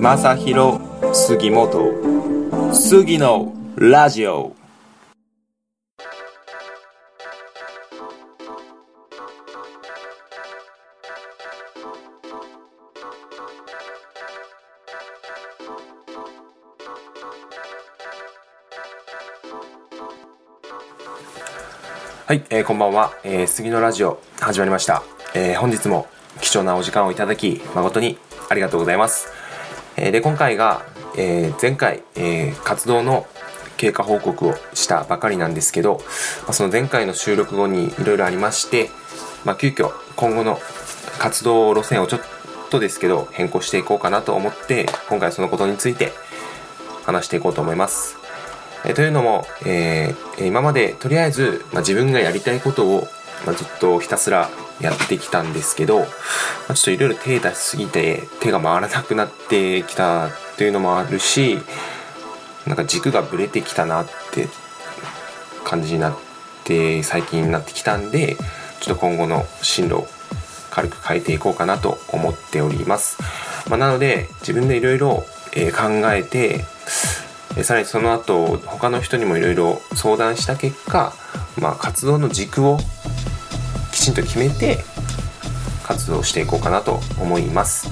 正弘杉本杉のラジオ。はい、えー、こんばんは、えー、杉のラジオ始まりました、えー、本日も貴重なお時間をいただき誠にありがとうございます、え、で今回が、え、前回、え、活動の経過報告をしたばかりなんですけど、まあ、その前回の収録後にいろいろありまして、まあ、急遽今後の活動路線をちょっとですけど変更していこうかなと思って今回そのことについて話していこうと思います。えというのも、えー、今までとりあえず、まあ、自分がやりたいことを、まあ、ずっとひたすらやってきたんですけど、まあ、ちょっといろいろ手出しすぎて手が回らなくなってきたっていうのもあるしなんか軸がぶれてきたなって感じになって最近になってきたんでちょっと今後の進路を軽く変えていこうかなと思っております、まあ、なので自分でいろいろ考えてさらにその後他の人にもいろいろ相談した結果、まあ、活動の軸をきちんと決めて活動していこうかなと思います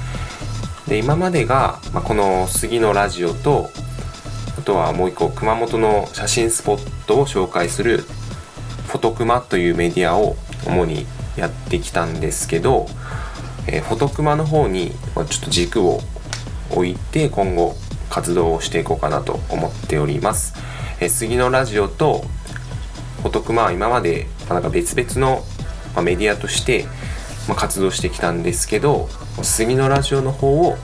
で今までが、まあ、この杉のラジオとあとはもう一個熊本の写真スポットを紹介するフォトクマというメディアを主にやってきたんですけど、えー、フォトクマの方にちょっと軸を置いて今後活動をしていこうかなと思っております。え杉のラジオとフォトクマは今まで、なんか別々の、まメディアとして、ま活動してきたんですけど杉のラジオの方を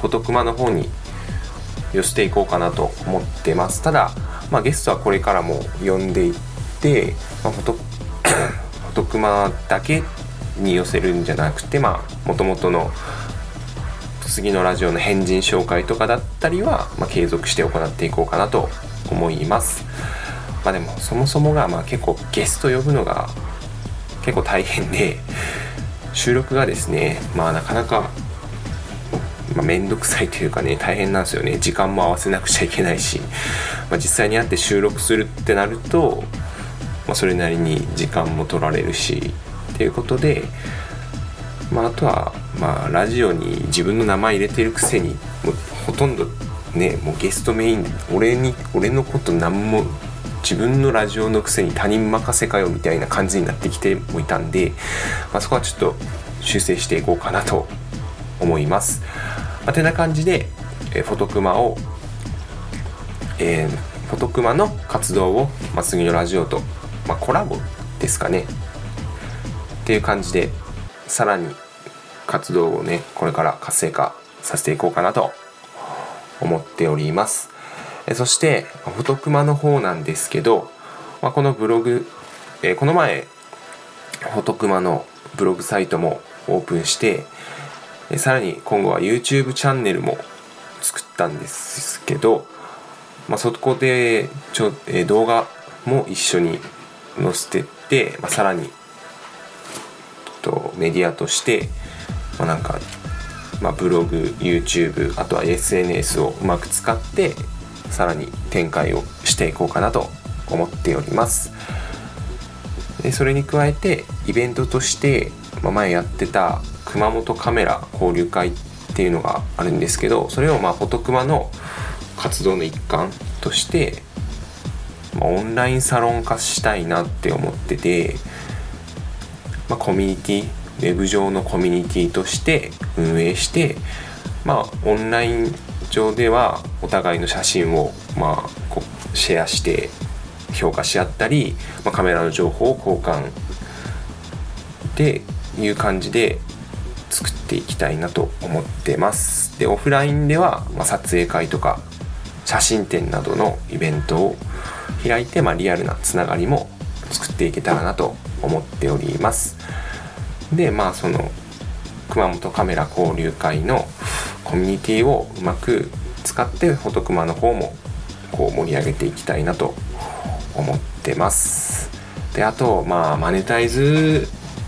フォトクマの方に寄せていこうかなと思ってます。ただ、まあ、ゲストはこれからも呼んでいって、まあ、フォトフォトクマだけに寄せるんじゃなくてまあもともとの次のラジオの変人紹介とかだったりは、まあ、継続して行っていこうかなと思います。まあでもそもそもがまあ結構ゲスト呼ぶのが結構大変で収録がですねまあなかなかまあ、めんどくさいというかね大変なんですよね。時間も合わせなくちゃいけないし、まあ、実際に会って収録するってなると、まあ、それなりに時間も取られるしっていうことでまあ、あとは、まあ、ラジオに自分の名前入れてるくせにもうほとんどねもうゲストメイン俺に俺のこと何も自分のラジオのくせに他人任せかよみたいな感じになってきてもいたんで、まあ、そこはちょっと修正していこうかなと思います。まあ、てな感じで、え、フォトクマを、えー、フォトクマの活動を、まあ、次のラジオと、まあ、コラボですかねっていう感じでさらに活動をねこれから活性化させていこうかなと思っておりますそしてフォトクマの方なんですけど、まあ、このブログ、えこの前フォトクマのブログサイトもオープンしてえさらに今後は YouTube チャンネルも作ったんですけど、まあ、そこでちょ、え動画も一緒に載せてって、まあ、さらにとメディアとして、まあ、なんか、まあ、ブログ YouTube あとは SNS をうまく使ってさらに展開をしていこうかなと思っております。でそれに加えてイベントとして、まあ、前やってた熊本カメラ交流会っていうのがあるんですけどそれをまあフォトクマの活動の一環として、まあ、オンラインサロン化したいなって思っててまあ、コミュニティウェブ上のコミュニティとして運営して、まあ、オンライン上ではお互いの写真を、まあ、こうシェアして評価し合ったり、まあ、カメラの情報を交換っていう感じで作っていきたいなと思ってます。でオフラインでは、まあ、撮影会とか写真展などのイベントを開いて、まあ、リアルなつながりも作っていけたらなと思っております。でまあその熊本カメラ交流会のコミュニティをうまく使ってフォトクマの方もこう盛り上げていきたいなと思ってます。であとまあマネタイズ、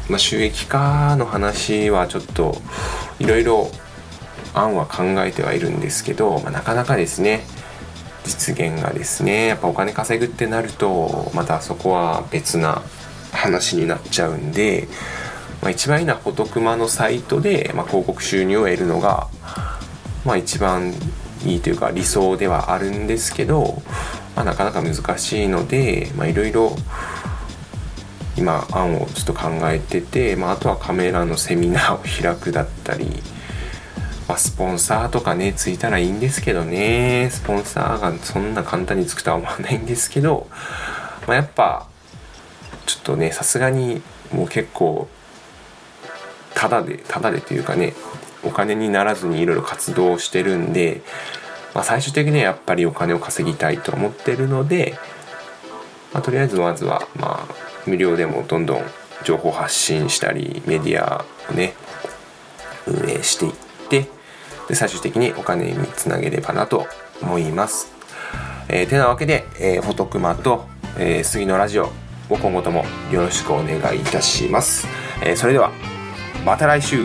まあ、収益化の話はちょっといろいろ案は考えてはいるんですけど、まあ、なかなかですね実現がですねやっぱお金稼ぐってなるとまたそこは別な話になっちゃうんで、まあ、一番いいのはフォトクマのサイトで、まあ、広告収入を得るのが、まあ、一番いいというか理想ではあるんですけど、まあ、なかなか難しいのでいろいろ今案をちょっと考えてて、まあ、あとはカメラのセミナーを開くだったり、まあ、スポンサーとかねついたらいいんですけどね。スポンサーがそんな簡単につくとは思わないんですけど、まあ、やっぱちょっとねさすがにもう結構ただでただでというかねお金にならずにいろいろ活動してるんで、まあ、最終的にはやっぱりお金を稼ぎたいと思ってるので、まあ、とりあえずまずはまあ無料でもどんどん情報発信したりメディアをね運営していってで最終的にお金につなげればなと思います。えー、てなわけで、えー、フォトクマと、えー、杉のラジオを今後ともよろしくお願いいたします。えー、それではまた来週